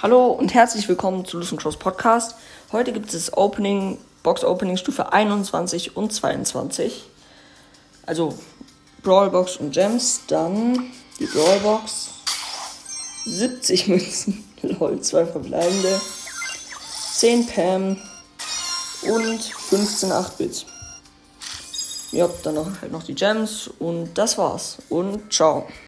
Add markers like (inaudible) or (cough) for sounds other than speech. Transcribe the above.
Hallo und herzlich willkommen zu Listen Cross Podcast. Heute gibt es Opening, Box Opening Stufe 21 und 22. Also Brawlbox und Gems, dann die Brawlbox. 70 Münzen, (laughs) lol, 2 verbleibende. 10 Pam und 15 8-Bit. Ja, dann noch, halt noch die Gems und das war's. Und ciao.